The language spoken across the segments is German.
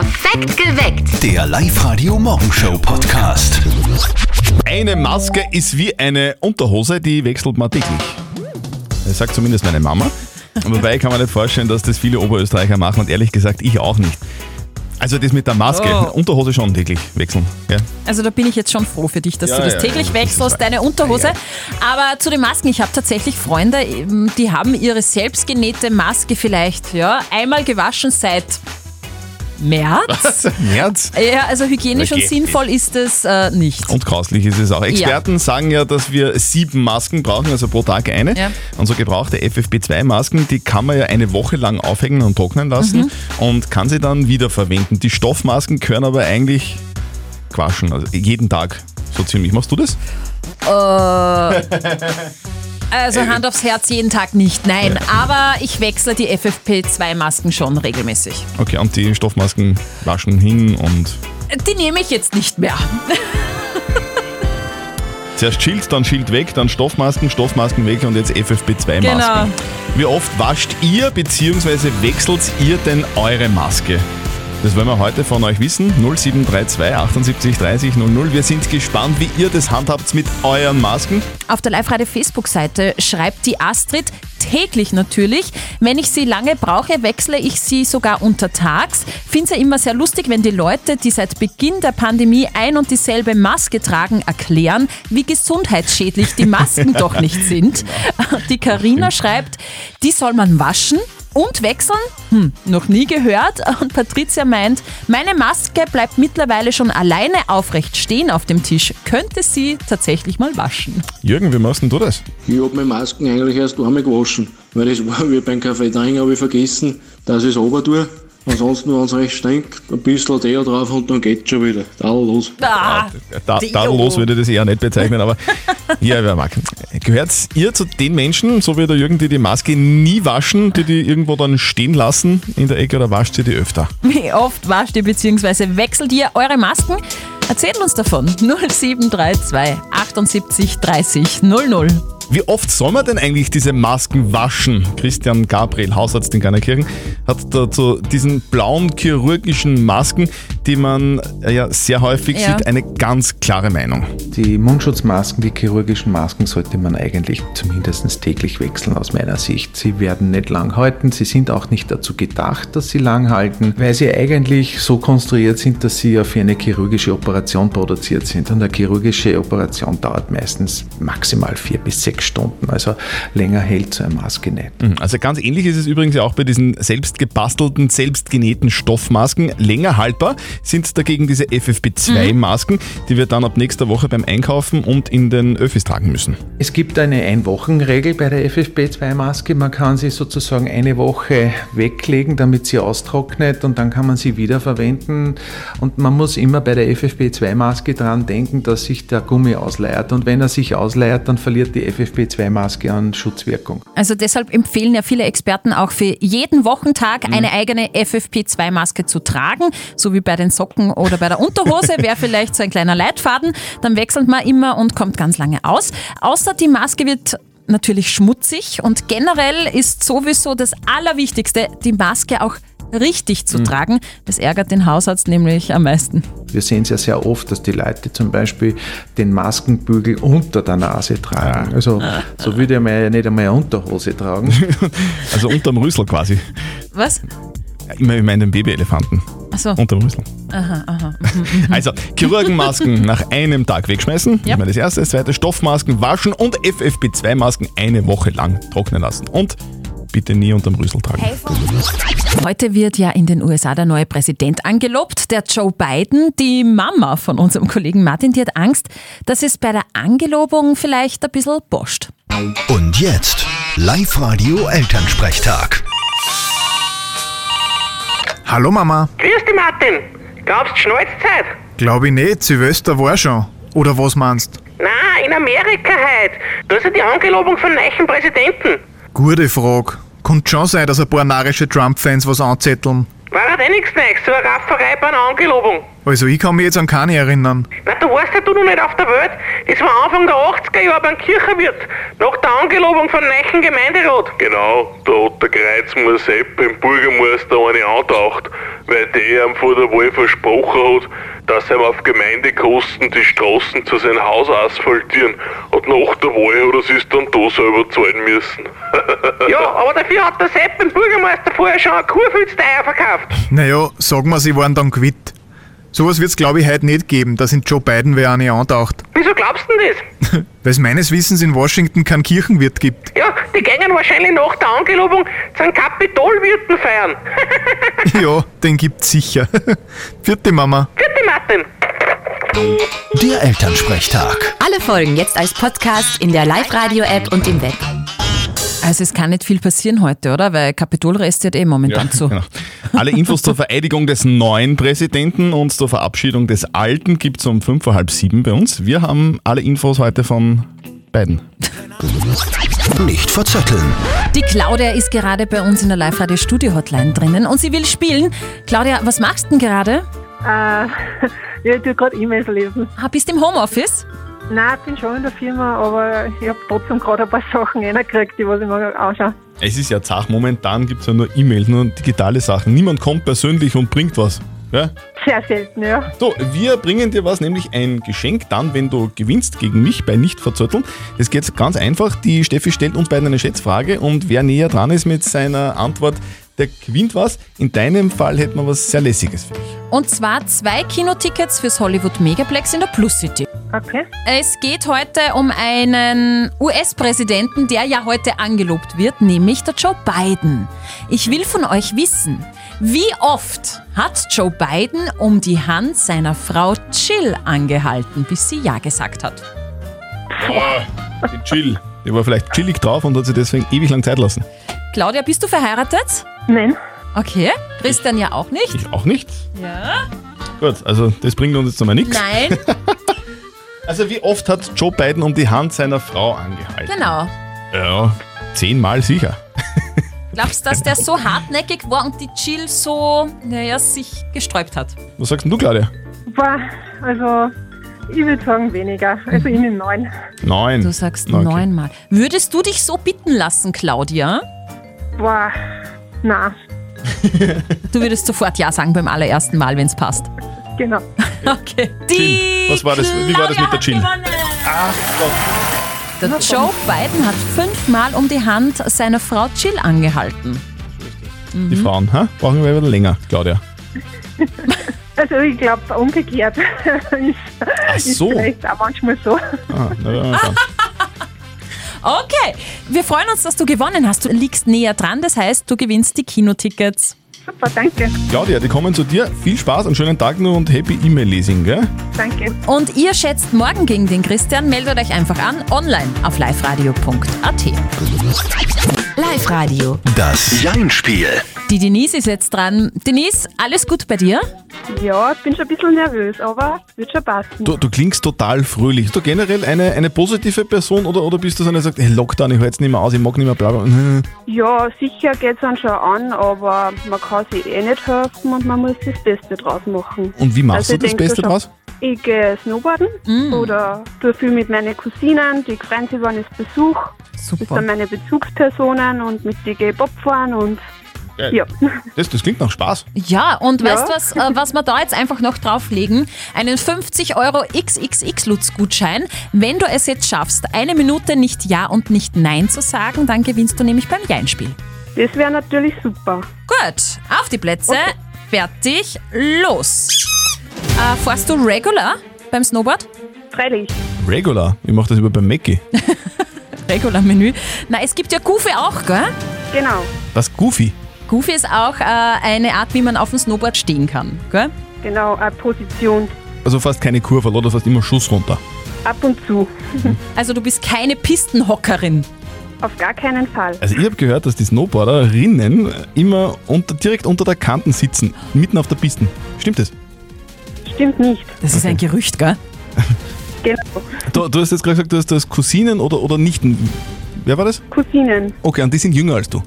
Perfekt geweckt. Der Live-Radio Morgenshow Podcast. Eine Maske ist wie eine Unterhose, die wechselt man täglich. Das sagt zumindest meine Mama. Wobei kann man nicht vorstellen, dass das viele Oberösterreicher machen und ehrlich gesagt ich auch nicht. Also das mit der Maske, Oh. Unterhose schon täglich wechseln. Ja. Also da bin ich jetzt schon froh für dich, dass Ja, du das ja, täglich ja, wechselst, deine Unterhose. Aber zu den Masken, ich habe tatsächlich Freunde, ähm, die haben ihre selbstgenähte Maske vielleicht ja, einmal gewaschen seit März. März. Ja, also hygienisch Na, und sinnvoll ist es äh, nicht. Und grauslich ist es auch. Experten sagen ja, dass wir sieben Masken brauchen, also pro Tag eine. Ja. Und so gebrauchte FFP2-Masken, die kann man ja eine Woche lang aufhängen und trocknen lassen Mhm. und kann sie dann wiederverwenden. Die Stoffmasken gehören aber eigentlich gewaschen, also jeden Tag so ziemlich. Machst du das? Also Hand aufs Herz jeden Tag nicht, nein. Aber ich wechsle die FFP2-Masken schon regelmäßig. Okay, und die Stoffmasken waschen hin und Die nehme ich jetzt nicht mehr. zuerst Schild, dann Schild weg, dann Stoffmasken, Stoffmasken weg und jetzt FFP2-Masken. Genau. Wie oft wascht ihr bzw. wechselt ihr denn eure Maske? Das wollen wir heute von euch wissen. 0732 78 30 00. Wir sind gespannt, wie ihr das handhabt mit euren Masken. Auf der Live-Radio-Facebook-Seite schreibt die Astrid, täglich natürlich. Wenn ich sie lange brauche, wechsle ich sie sogar untertags. Finde es ja immer sehr lustig, wenn die Leute, die seit Beginn der Pandemie ein und dieselbe Maske tragen, erklären, wie gesundheitsschädlich die Masken doch nicht sind. Die Karina schreibt, die soll man waschen. Und wechseln? Hm, noch nie gehört. Und Patricia meint, meine Maske bleibt mittlerweile schon alleine aufrecht stehen auf dem Tisch. Könnte sie tatsächlich mal waschen. Jürgen, wie machst denn du das? Ich hab meine Masken eigentlich erst einmal gewaschen, weil das war wie beim Kaffee trinken, habe ich vergessen, dass ich es runter tue. Ansonsten, wenn es recht stinkt, ein bisschen Deo drauf und dann geht's schon wieder. Da los. Ah, Da, tadellos würde ich das eher nicht bezeichnen, aber ja, wer mag. Gehört ihr zu den Menschen, so wie der Jürgen, die die Maske nie waschen, die die irgendwo dann stehen lassen in der Ecke oder wascht ihr die öfter? Wie oft wascht ihr bzw. wechselt ihr eure Masken? Erzählt uns davon. 0732 78 30 00. Wie oft soll man denn eigentlich diese Masken waschen? Christian Gabriel, Hausarzt in Garnerkirchen, hat dazu diesen blauen chirurgischen Masken, die man äh, ja sehr häufig Ja. sieht, eine ganz klare Meinung. Die Mundschutzmasken, die chirurgischen Masken sollte man eigentlich zumindest täglich wechseln aus meiner Sicht. Sie werden nicht lang halten, sie sind auch nicht dazu gedacht, dass sie lang halten, weil sie eigentlich so konstruiert sind, dass sie ja für eine chirurgische Operation produziert sind. Und eine chirurgische Operation dauert meistens maximal vier bis sechs Stunden. Also länger hält so eine Maske nicht. Also ganz ähnlich ist es übrigens auch bei diesen selbst gebastelten, selbst genähten Stoffmasken. Länger haltbar sind dagegen diese FFP2-Masken, die wir dann ab nächster Woche beim Einkaufen und in den Öffis tragen müssen. Es gibt eine Einwochenregel bei der FFP2-Maske. Man kann sie sozusagen eine Woche weglegen, damit sie austrocknet und dann kann man sie wiederverwenden. Und man muss immer bei der FFP2-Maske dran denken, dass sich der Gummi ausleiert. Und wenn er sich ausleiert, dann verliert die FFP2-Maske an Schutzwirkung. Also deshalb empfehlen ja viele Experten auch für jeden Wochentag eine eigene FFP2-Maske zu tragen, so wie bei den Socken oder bei der Unterhose wäre vielleicht so ein kleiner Leitfaden. Dann wechselt man immer und kommt ganz lange aus. Außer die Maske wird natürlich schmutzig und generell ist sowieso das Allerwichtigste, die Maske auch richtig zu tragen. Das ärgert den Hausarzt nämlich am meisten. Wir sehen es ja sehr oft, dass die Leute zum Beispiel den Maskenbügel unter der Nase tragen. Also so würde man ja nicht einmal eine Unterhose tragen. Also unterm Rüssel quasi. Was? Immer, ich meine den Babyelefanten. Achso. Unterm Rüssel. Also, Chirurgenmasken nach einem Tag wegschmeißen. Ja. Das das erste. Das zweite, Stoffmasken waschen und FFP2-Masken eine Woche lang trocknen lassen. Und bitte nie unterm Rüssel tragen. Heute wird ja in den USA der neue Präsident angelobt, der Joe Biden. Die Mama von unserem Kollegen Martin, die hat Angst, dass es bei der Angelobung vielleicht ein bisschen boscht. Und jetzt Live-Radio Elternsprechtag. Hallo Mama. Grüß dich, Martin. Glaubst du, Schnalzzeit? Glaub ich nicht, Silvester war schon. Oder was meinst? Nein, in Amerika heute. Da ist ja die Angelobung von neuen Präsidenten. Gute Frage. Könnte schon sein, dass ein paar narische Trump-Fans was anzetteln. War halt eh nichts Neues, so eine Rafferei bei einer Angelobung. Also ich kann mich jetzt an keine erinnern. Na, du warst ja du noch nicht auf der Welt. Das war Anfang der 80er Jahre beim Kirchenwirt, nach der Angelobung von neuen Gemeinderat. Genau, da hat der Kreuzmann Sepp dem Bürgermeister eine antaucht, weil der ihm vor der Wahl versprochen hat, dass er ihm auf Gemeindekosten die Straßen zu seinem Haus asphaltieren. Und nach der Wahl hat er sich dann da selber zahlen müssen. Ja, aber dafür hat der Sepp dem Bürgermeister vorher schon ein Kurfilzteier verkauft. Naja, sagen wir, sie waren dann quitt. Sowas wird's glaube ich heute nicht geben, dass in Joe Biden wer eine antaucht. Wieso glaubst du denn das? Weil es meines Wissens in Washington keinen Kirchenwirt gibt. Ja, die gängen wahrscheinlich nach der Angelobung zu einem Kapitolwirten feiern. ja, den gibt's sicher. Vierte Mama. Vierte Martin. Der Elternsprechtag. Alle Folgen jetzt als Podcast in der Live-Radio-App und im Web. Also es kann nicht viel passieren heute, oder? Weil Kapitol restet eh momentan zu. Genau. Alle Infos zur Vereidigung des neuen Präsidenten und zur Verabschiedung des alten gibt es um fünf vor halb sieben bei uns. Wir haben alle Infos heute von beiden. Nicht verzetteln. Die Claudia ist gerade bei uns in der Live-Radio-Studio-Hotline drinnen und sie will spielen. Claudia, was machst du denn gerade? Äh, ja, ich tue gerade E-Mails lesen. Ah, bist du im Homeoffice? Nein, ich bin schon in der Firma, aber ich habe trotzdem gerade ein paar Sachen reingekriegt, die was ich mir anschaue. Es ist ja zach, momentan gibt es ja nur E-Mails, nur digitale Sachen. Niemand kommt persönlich und bringt was. Ja? Sehr selten, ja. So, wir bringen dir was, nämlich ein Geschenk dann, wenn du gewinnst gegen mich bei Nicht verzötteln. Es geht ganz einfach. Die Steffi stellt uns beiden eine Schätzfrage und wer näher dran ist mit seiner Antwort, der gewinnt was. In deinem Fall hätten wir was sehr Lässiges für dich. Und zwar zwei Kinotickets fürs Hollywood Megaplex in der Plus City. Okay. Es geht heute um einen US-Präsidenten, der ja heute angelobt wird, nämlich der Joe Biden. Ich will von euch wissen, wie oft hat Joe Biden um die Hand seiner Frau Jill angehalten, bis sie Ja gesagt hat? Die Chill. Die war vielleicht chillig drauf und hat sich deswegen ewig lang Zeit lassen. Claudia, bist du verheiratet? Nein. Okay. Christian ja auch nicht. Ich auch nicht. Ja. Gut, also das bringt uns jetzt nochmal nichts. Nein. Also wie oft hat Joe Biden um die Hand seiner Frau angehalten? genau. Ja, zehnmal sicher. Glaubst du, dass der so hartnäckig war und die Jill so, naja, sich gesträubt hat? Was sagst denn du, Claudia? Boah, also ich würde sagen weniger. Also ich nehme neun. Neun. Du sagst Okay. neunmal. Würdest du dich so bitten lassen, Claudia? Boah, na, Du würdest sofort Ja sagen beim allerersten Mal, wenn es passt. genau. Okay. Jill, was war das? Wie war das mit der Jill? Ach Gott. Der Joe Biden hat fünfmal um die Hand seiner Frau Jill angehalten. Die Frauen, ha? brauchen wir wieder länger, Claudia. Also ich glaube umgekehrt ist, Ach ist so. vielleicht auch manchmal so. Ah, na, na. Okay, wir freuen uns, dass du gewonnen hast. Du liegst näher dran, das heißt, du gewinnst die Kinotickets. Super, danke. Claudia, die kommen zu dir. Viel Spaß, einen schönen Tag noch und happy E-Mail-Lesing, gell? Danke. Und ihr schätzt morgen gegen den Christian, meldet euch einfach an online auf liveradio.at. Live-Radio. Das Jein-Spiel. Die Denise ist jetzt dran. Denise, alles gut bei dir? Ja, ich bin schon ein bisschen nervös, aber wird schon passen. Du, du klingst total fröhlich. Bist du generell eine, eine positive Person oder, oder bist du so eine, die sagt, hey, Lockdown, ich höre jetzt nicht mehr aus, ich mag nicht mehr bla bla. bla. Ja, sicher geht es dann schon an, aber man kann sich eh nicht helfen und man muss das Beste draus machen. Und wie machst Also du das denk Beste schon. draus? Ich gehe snowboarden oder tue viel mit meinen Cousinen, die freuen sich, wenn ich Besuch. Das Super. sind meine Bezugspersonen und mit denen gehe ich Bob fahren und ja. Das, das klingt nach Spaß. Ja, und Ja. weißt du was, äh, was wir da jetzt einfach noch drauflegen? Einen 50 Euro XXX-Lutz-Gutschein. Wenn du es jetzt schaffst, eine Minute nicht Ja und nicht Nein zu sagen, dann gewinnst du nämlich beim Jein-Spiel. Das wäre natürlich super. Gut, auf die Plätze, fertig, los. Äh, fährst du regular beim Snowboard? Freilich. Regular. Ich mache das über beim Mackie. Regular-Menü. Na, es gibt ja Goofy auch, gell? Genau, Was Goofy? Goofy ist auch äh, eine Art, wie man auf dem Snowboard stehen kann, gell? genau, eine Position. Also fast keine Kurve, oder fast immer Schuss runter. Ab und zu. Also du bist keine Pistenhockerin. Auf gar keinen Fall. Also ich habe gehört, dass die Snowboarderinnen immer unter, direkt unter der Kanten sitzen, mitten auf der Piste. Stimmt das? Stimmt nicht. Das ist ein Gerücht, gell? Genau. Du, du hast jetzt gerade gesagt, du hast, du hast Cousinen oder, oder Nichten. Wer war das? Cousinen, Okay, und die sind jünger als du.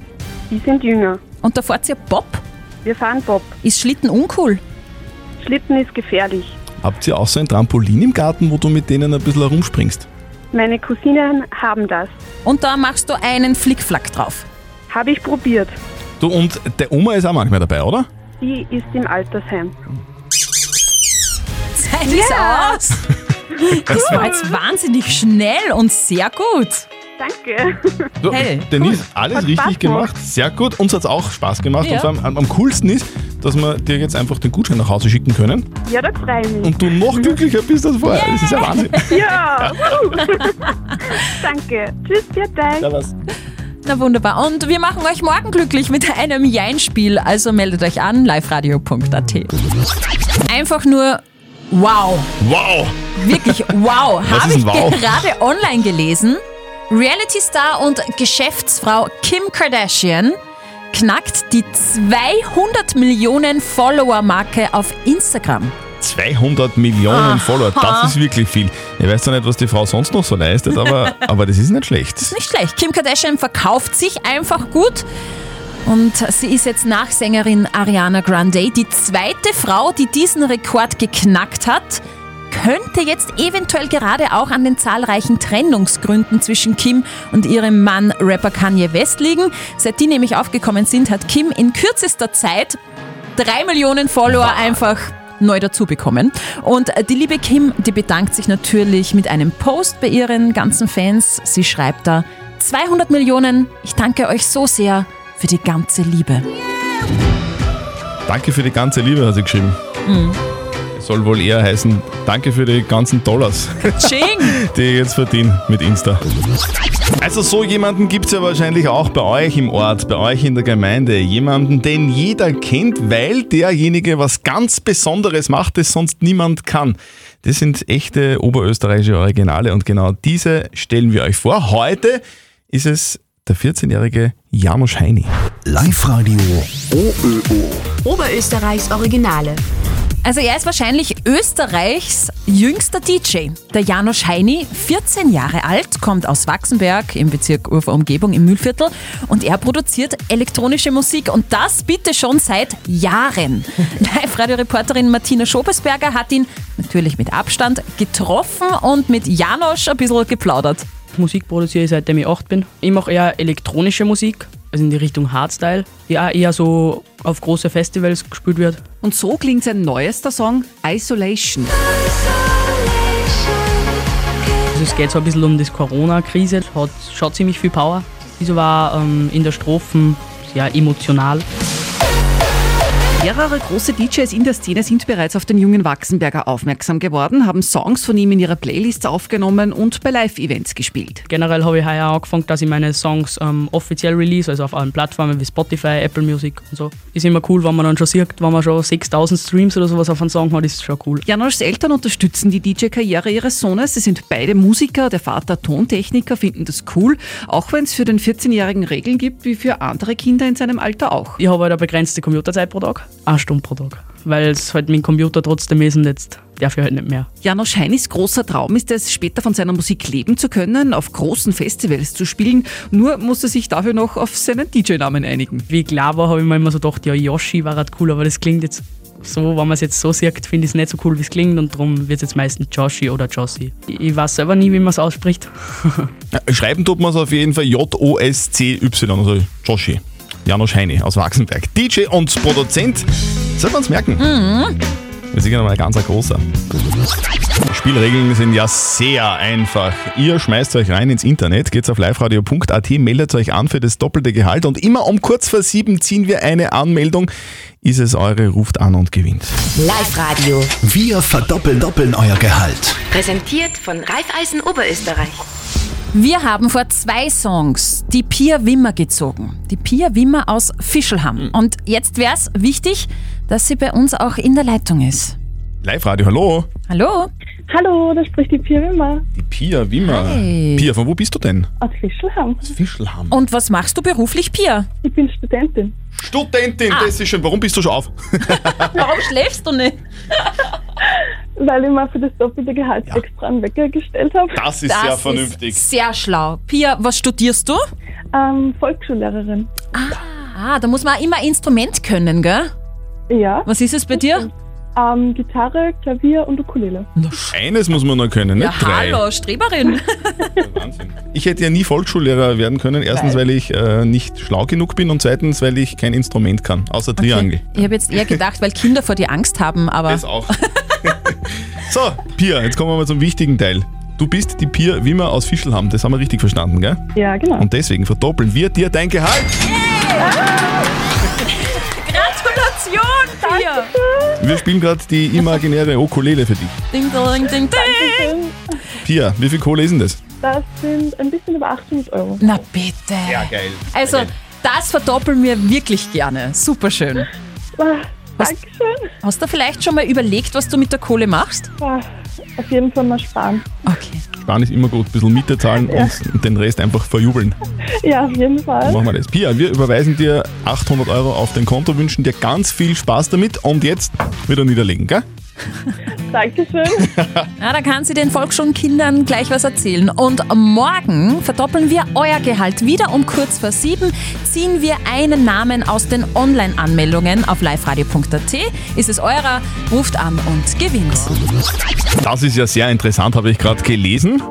die sind jünger. Und da fährt ihr Bob? Wir fahren Bob. Ist Schlitten uncool? Schlitten ist gefährlich. Habt ihr auch so ein Trampolin im Garten, wo du mit denen ein bisschen herumspringst? Meine Cousinen haben das. Und da machst du einen Flickflack drauf. Habe ich probiert. Du und der Oma ist auch manchmal dabei, oder? Die ist im Altersheim. Zeit ist aus. Das war jetzt wahnsinnig schnell und sehr gut. Danke. Du, Hey, Denise, alles Hat richtig Spaß gemacht. Sehr gut. Uns hat es auch Spaß gemacht. Ja. Und vor allem am, am coolsten ist, dass wir dir jetzt einfach den Gutschein nach Hause schicken können Ja, da freue ich mich. und du noch glücklicher bist als vorher. Das ist ja Wahnsinn. Ja. Danke. Tschüss, vielen Dank. Servus. Na wunderbar. Und wir machen euch morgen glücklich mit einem Jein-Spiel. Also meldet euch an, liveradio.at. Einfach nur wow. Wow. Wirklich wow. Habe ist ich Wow? gerade online gelesen. Reality-Star und Geschäftsfrau Kim Kardashian knackt die 200 Millionen Follower-Marke auf Instagram. 200 Millionen Follower, das ist wirklich viel. Ich weiß zwar nicht, was die Frau sonst noch so leistet, aber, aber das ist nicht schlecht. Nicht schlecht. Kim Kardashian verkauft sich einfach gut. Und sie ist jetzt nach Sängerin Ariana Grande die zweite Frau, die diesen Rekord geknackt hat. Könnte jetzt eventuell gerade auch an den zahlreichen Trennungsgründen zwischen Kim und ihrem Mann Rapper Kanye West liegen. Seit die nämlich aufgekommen sind, hat Kim in kürzester Zeit drei Millionen Follower einfach neu dazu bekommen. Und die liebe Kim, die bedankt sich natürlich mit einem Post bei ihren ganzen Fans. Sie schreibt da, 200 Millionen, ich danke euch so sehr für die ganze Liebe. Danke für die ganze Liebe, hat sie geschrieben. Mhm. Soll wohl eher heißen, danke für die ganzen Dollars, die ich jetzt verdiene mit Insta. Also so jemanden gibt es ja wahrscheinlich auch bei euch im Ort, bei euch in der Gemeinde. Jemanden, den jeder kennt, weil derjenige was ganz Besonderes macht, das sonst niemand kann. Das sind echte oberösterreichische Originale und genau diese stellen wir euch vor. Heute ist es der 14-jährige Janusz Heini. Live-Radio OÖO. Oberösterreichs Originale. Also er ist wahrscheinlich Österreichs jüngster DJ. Der Janusz Heini, 14 Jahre alt, kommt aus Wachsenberg im Bezirk Urfer Umgebung im Mühlviertel und er produziert elektronische Musik und das bitte schon seit Jahren. Live-Radio-Reporterin Martina Schobesberger hat ihn natürlich mit Abstand getroffen und mit Janusz ein bisschen geplaudert. Musik produziere ich seitdem ich 8 bin. Ich mache eher elektronische Musik, also in die Richtung Hardstyle, die auch eher so auf große Festivals gespielt wird. Und so klingt sein neuester Song Isolation. Also es geht so ein bisschen um das Corona-Krise, hat schon ziemlich viel Power. Diese war ähm, in der Strophen sehr emotional. Mehrere große DJs in der Szene sind bereits auf den jungen Wachsenberger aufmerksam geworden, haben Songs von ihm in ihre Playlists aufgenommen und bei Live-Events gespielt. Generell habe ich heuer angefangen, dass ich meine Songs ähm, offiziell release, also auf allen Plattformen wie Spotify, Apple Music und so. Ist immer cool, wenn man dann schon sieht, wenn man schon 6000 Streams oder sowas auf einen Song hat, ist schon cool. Janoschs Eltern unterstützen die DJ-Karriere ihres Sohnes. Sie sind beide Musiker, der Vater Tontechniker, finden das cool, auch wenn es für den 14-Jährigen Regeln gibt, wie für andere Kinder in seinem Alter auch. Ich habe halt eine begrenzte Computerzeit pro Tag, eine Stunde pro Tag, weil es halt mein Computer trotzdem ist und jetzt darf ich halt nicht mehr. Janosch Heinis großer Traum ist es, später von seiner Musik leben zu können, auf großen Festivals zu spielen. Nur muss er sich dafür noch auf seinen DJ-Namen einigen. Wie klar war, habe ich mir immer so gedacht, ja, Yoshi war halt cool, aber das klingt jetzt so, wenn man es jetzt so sieht, finde ich es nicht so cool, wie es klingt und darum wird es jetzt meistens Joshi oder Jossi. Ich weiß selber nie, wie man es ausspricht. Ja, Schreiben tut man es auf jeden Fall J-O-S-C-Y, also Joshi. Janusz Heini aus Wachsenberg. DJ und Produzent. Sollte man es merken. Mhm. Wir sind ja mal ein ganz großer. Die Spielregeln sind ja sehr einfach. Ihr schmeißt euch rein ins Internet, geht's auf liveradio.at, meldet euch an für das doppelte Gehalt und immer um kurz vor sieben ziehen wir eine Anmeldung. Ist es eure, ruft an und gewinnt. Live-Radio. Wir verdoppeln doppeln euer Gehalt. Präsentiert von Raiffeisen Oberösterreich. Wir haben vor zwei Songs die Pia Wimmer gezogen. Die Pia Wimmer aus Fischelham. Und jetzt wäre es wichtig, dass sie bei uns auch in der Leitung ist. Live-Radio, hallo. Hallo? Hallo, da spricht die Pia Wimmer Die Pia Wimmer. Hi. Pia, von wo bist du denn? aus Fischlham. Fischlham. Und was machst du beruflich, Pia? Ich bin Studentin. Studentin, das ist schön. Warum bist du schon auf? Warum schläfst du nicht? Weil ich mir für das doppelte Gehalt extra einen Wecker gestellt habe. Das ist sehr vernünftig. Ist sehr schlau. Pia, was studierst du? Ähm, Volksschullehrerin. Ah, Ah, da muss man auch immer ein Instrument können, gell? Ja. Was ist es bei dir? Ähm, Gitarre, Klavier und Ukulele. Eines muss man noch können, nicht Ja, drei. hallo, Streberin. Ich hätte ja nie Volksschullehrer werden können. Erstens, weil ich äh, nicht schlau genug bin und zweitens, weil ich kein Instrument kann, außer Triangel. Ich habe jetzt eher gedacht, weil Kinder vor dir Angst haben, aber. Das auch. So, Pia, jetzt kommen wir mal zum wichtigen Teil. Du bist die Pia Wimmer aus Fischlham, das haben wir richtig verstanden, gell? Ja, genau. Und deswegen verdoppeln wir dir dein Gehalt. Gratulation, Pia! Wir spielen gerade die imaginäre Ukulele für dich. Ding, ding, ding, ding. Pia, wie viel Kohle ist denn das? Das sind ein bisschen über 800 Euro. Na bitte. Ja, geil. Also, das verdoppeln wir wirklich gerne. Superschön. Ah, Dankeschön. Hast du vielleicht schon mal überlegt, was du mit der Kohle machst? Ah, Auf jeden Fall mal sparen. Sparen ist immer gut, ein bisschen Miete zahlen Ja. und den Rest einfach verjubeln. Ja, auf jeden Fall. Dann machen wir das. Pia, wir überweisen dir 800 Euro auf dein Konto, wünschen dir ganz viel Spaß damit und jetzt wieder niederlegen, gell? Dankeschön. Ja, da kann sie den Volksschulkindern gleich was erzählen. Und morgen verdoppeln wir euer Gehalt. Wieder um kurz vor sieben ziehen wir einen Namen aus den Online-Anmeldungen auf liveradio.at. Ist es eurer, ruft an und gewinnt. Das ist ja sehr interessant, habe ich gerade gelesen.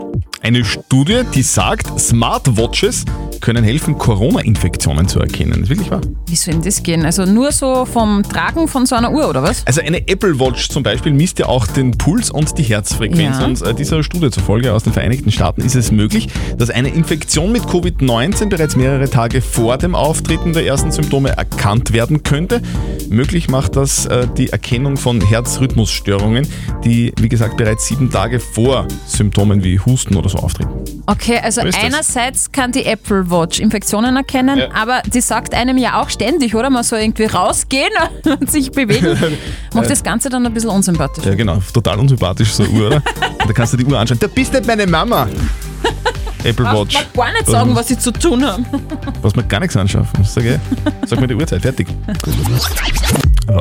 Eine Studie, die sagt, Smartwatches können helfen, Corona-Infektionen zu erkennen. Ist wirklich wahr? Wie soll denn das gehen? Also nur so vom Tragen von so einer Uhr oder was? Also eine Apple Watch zum Beispiel misst ja auch den Puls und die Herzfrequenz. Ja. Und äh, dieser Studie zufolge aus den Vereinigten Staaten ist es möglich, dass eine Infektion mit Covid-19 bereits mehrere Tage vor dem Auftreten der ersten Symptome erkannt werden könnte. Möglich macht das äh, die Erkennung von Herzrhythmusstörungen, die, wie gesagt, bereits sieben Tage vor Symptomen wie Husten oder so auftreten. Okay, also So ist das. einerseits kann die Apple Watch Infektionen erkennen, Ja. aber die sagt einem ja auch ständig, oder? Man soll irgendwie rausgehen und sich bewegen. Macht das Ganze dann ein bisschen unsympathisch. Ja, genau. Total unsympathisch, so eine Uhr, oder? Da kannst du die Uhr anschauen. Da bist nicht meine Mama! Apple Watch. Ich mag gar nicht sagen, was ich zu tun habe. Was man gar nichts anschaffen. Sag, ich, sag mir die Uhrzeit, fertig.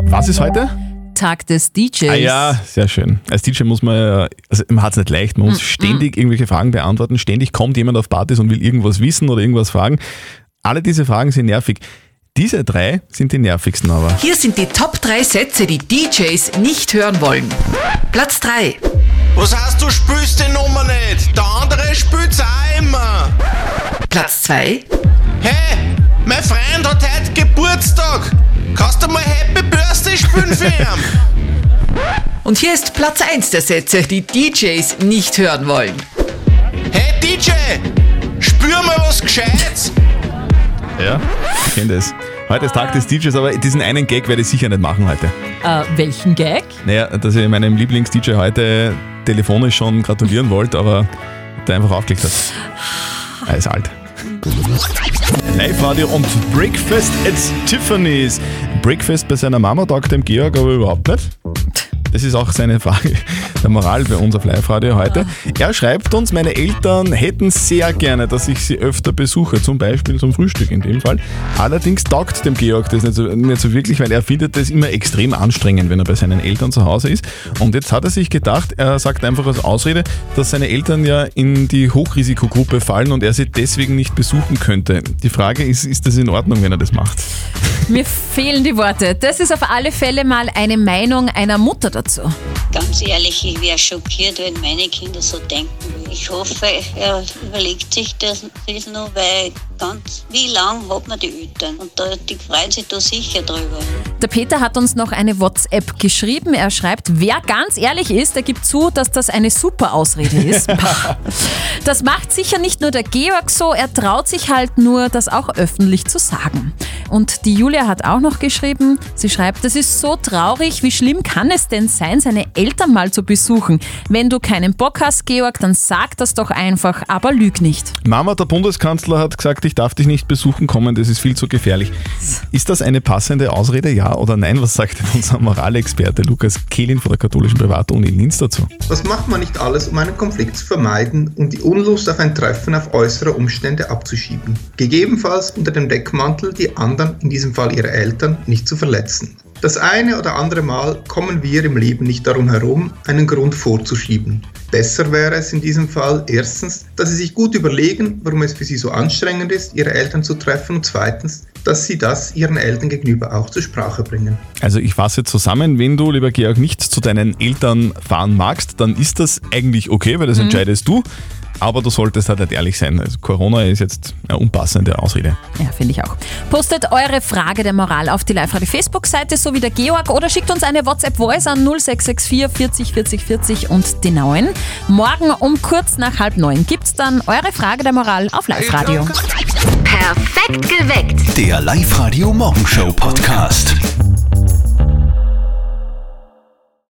Was ist heute? Tag des DJs. Ah ja, sehr schön. Als DJ muss man ja, also man hat es nicht leicht, man muss Mm, ständig irgendwelche Fragen beantworten, ständig kommt jemand auf Partys und will irgendwas wissen oder irgendwas fragen. Alle diese Fragen sind nervig. Diese drei sind die nervigsten aber. Hier sind die Top 3 Sätze, die DJs nicht hören wollen. Platz 3. Was heißt, du spielst die Nummer nicht? Der andere spielt's auch immer. Platz 2. Hey, mein Freund hat heute Geburtstag. Kannst du mal Happy Birthday spielen für ihn? Und hier ist Platz 1 der Sätze, die DJs nicht hören wollen. Hey DJ, spür mal was Gescheites. Ja, ich kenne das. Heute ist Tag des DJs, aber diesen einen Gag werde ich sicher nicht machen heute. Äh, welchen Gag? Naja, dass ich meinem Lieblings-DJ heute telefonisch schon gratulieren wollte, aber der einfach aufgelegt hat. Er ist alt. Live-Radio und Breakfast at Tiffany's. Breakfast bei seiner Mama taugt dem Georg aber überhaupt nicht. Das ist auch seine Frage der Moral bei uns auf Live-Radio heute. Er schreibt uns, meine Eltern hätten sehr gerne, dass ich sie öfter besuche, zum Beispiel zum Frühstück in dem Fall. Allerdings taugt dem Georg das nicht so, nicht so wirklich, weil er findet das immer extrem anstrengend, wenn er bei seinen Eltern zu Hause ist. Und jetzt hat er sich gedacht, er sagt einfach als Ausrede, dass seine Eltern ja in die Hochrisikogruppe fallen und er sie deswegen nicht besuchen könnte. Die Frage ist, ist das in Ordnung, wenn er das macht? Mir fehlen die Worte. Das ist auf alle Fälle mal eine Meinung einer Mutter dazu. Ganz ehrlich, ich wäre schockiert, wenn meine Kinder so denken. Ich hoffe, er überlegt sich das, noch, weil ganz, wie lang hat man die Eltern? Und da, die freuen sich da sicher drüber. Der Peter hat uns noch eine WhatsApp geschrieben. Er schreibt, wer ganz ehrlich ist, der gibt zu, dass das eine super Ausrede ist. Das macht sicher nicht nur der Georg so, er traut sich halt nur, das auch öffentlich zu sagen. Und die Julia hat auch noch geschrieben, sie schreibt, das ist so traurig, wie schlimm kann es denn sein, seine Eltern mal zu besuchen? Wenn du keinen Bock hast, Georg, dann sag das doch einfach, aber lüg nicht. Mama, der Bundeskanzler hat gesagt, ich darf dich nicht besuchen kommen, das ist viel zu gefährlich. Ist das eine passende Ausrede, ja oder nein? Was sagt denn unser Moralexperte Lukas Kehlin von der katholischen Privatuni Linz dazu? Was macht man nicht alles, um einen Konflikt zu vermeiden und die Unlust auf ein Treffen auf äußere Umstände abzuschieben? Gegebenenfalls unter dem Deckmantel, die anderen, in diesem Fall ihre Eltern, nicht zu verletzen. Das eine oder andere Mal kommen wir im Leben nicht darum herum, einen Grund vorzuschieben. Besser wäre es in diesem Fall erstens, dass Sie sich gut überlegen, warum es für Sie so anstrengend ist, Ihre Eltern zu treffen und zweitens, dass Sie das Ihren Eltern gegenüber auch zur Sprache bringen. Also ich fasse zusammen, wenn du, lieber Georg, nicht zu deinen Eltern fahren magst, dann ist das eigentlich okay, weil das Mhm. entscheidest du. Aber du solltest halt nicht ehrlich sein. Also Corona ist jetzt eine unpassende Ausrede. Ja, finde ich auch. Postet eure Frage der Moral auf die Live-Radio Facebook-Seite, so wie der Georg, oder schickt uns eine WhatsApp-Voice an 0664 40 40 40 und die 9. Morgen um kurz nach halb neun gibt's dann eure Frage der Moral auf Live-Radio. Perfekt geweckt. Der Live-Radio Morgenshow Podcast.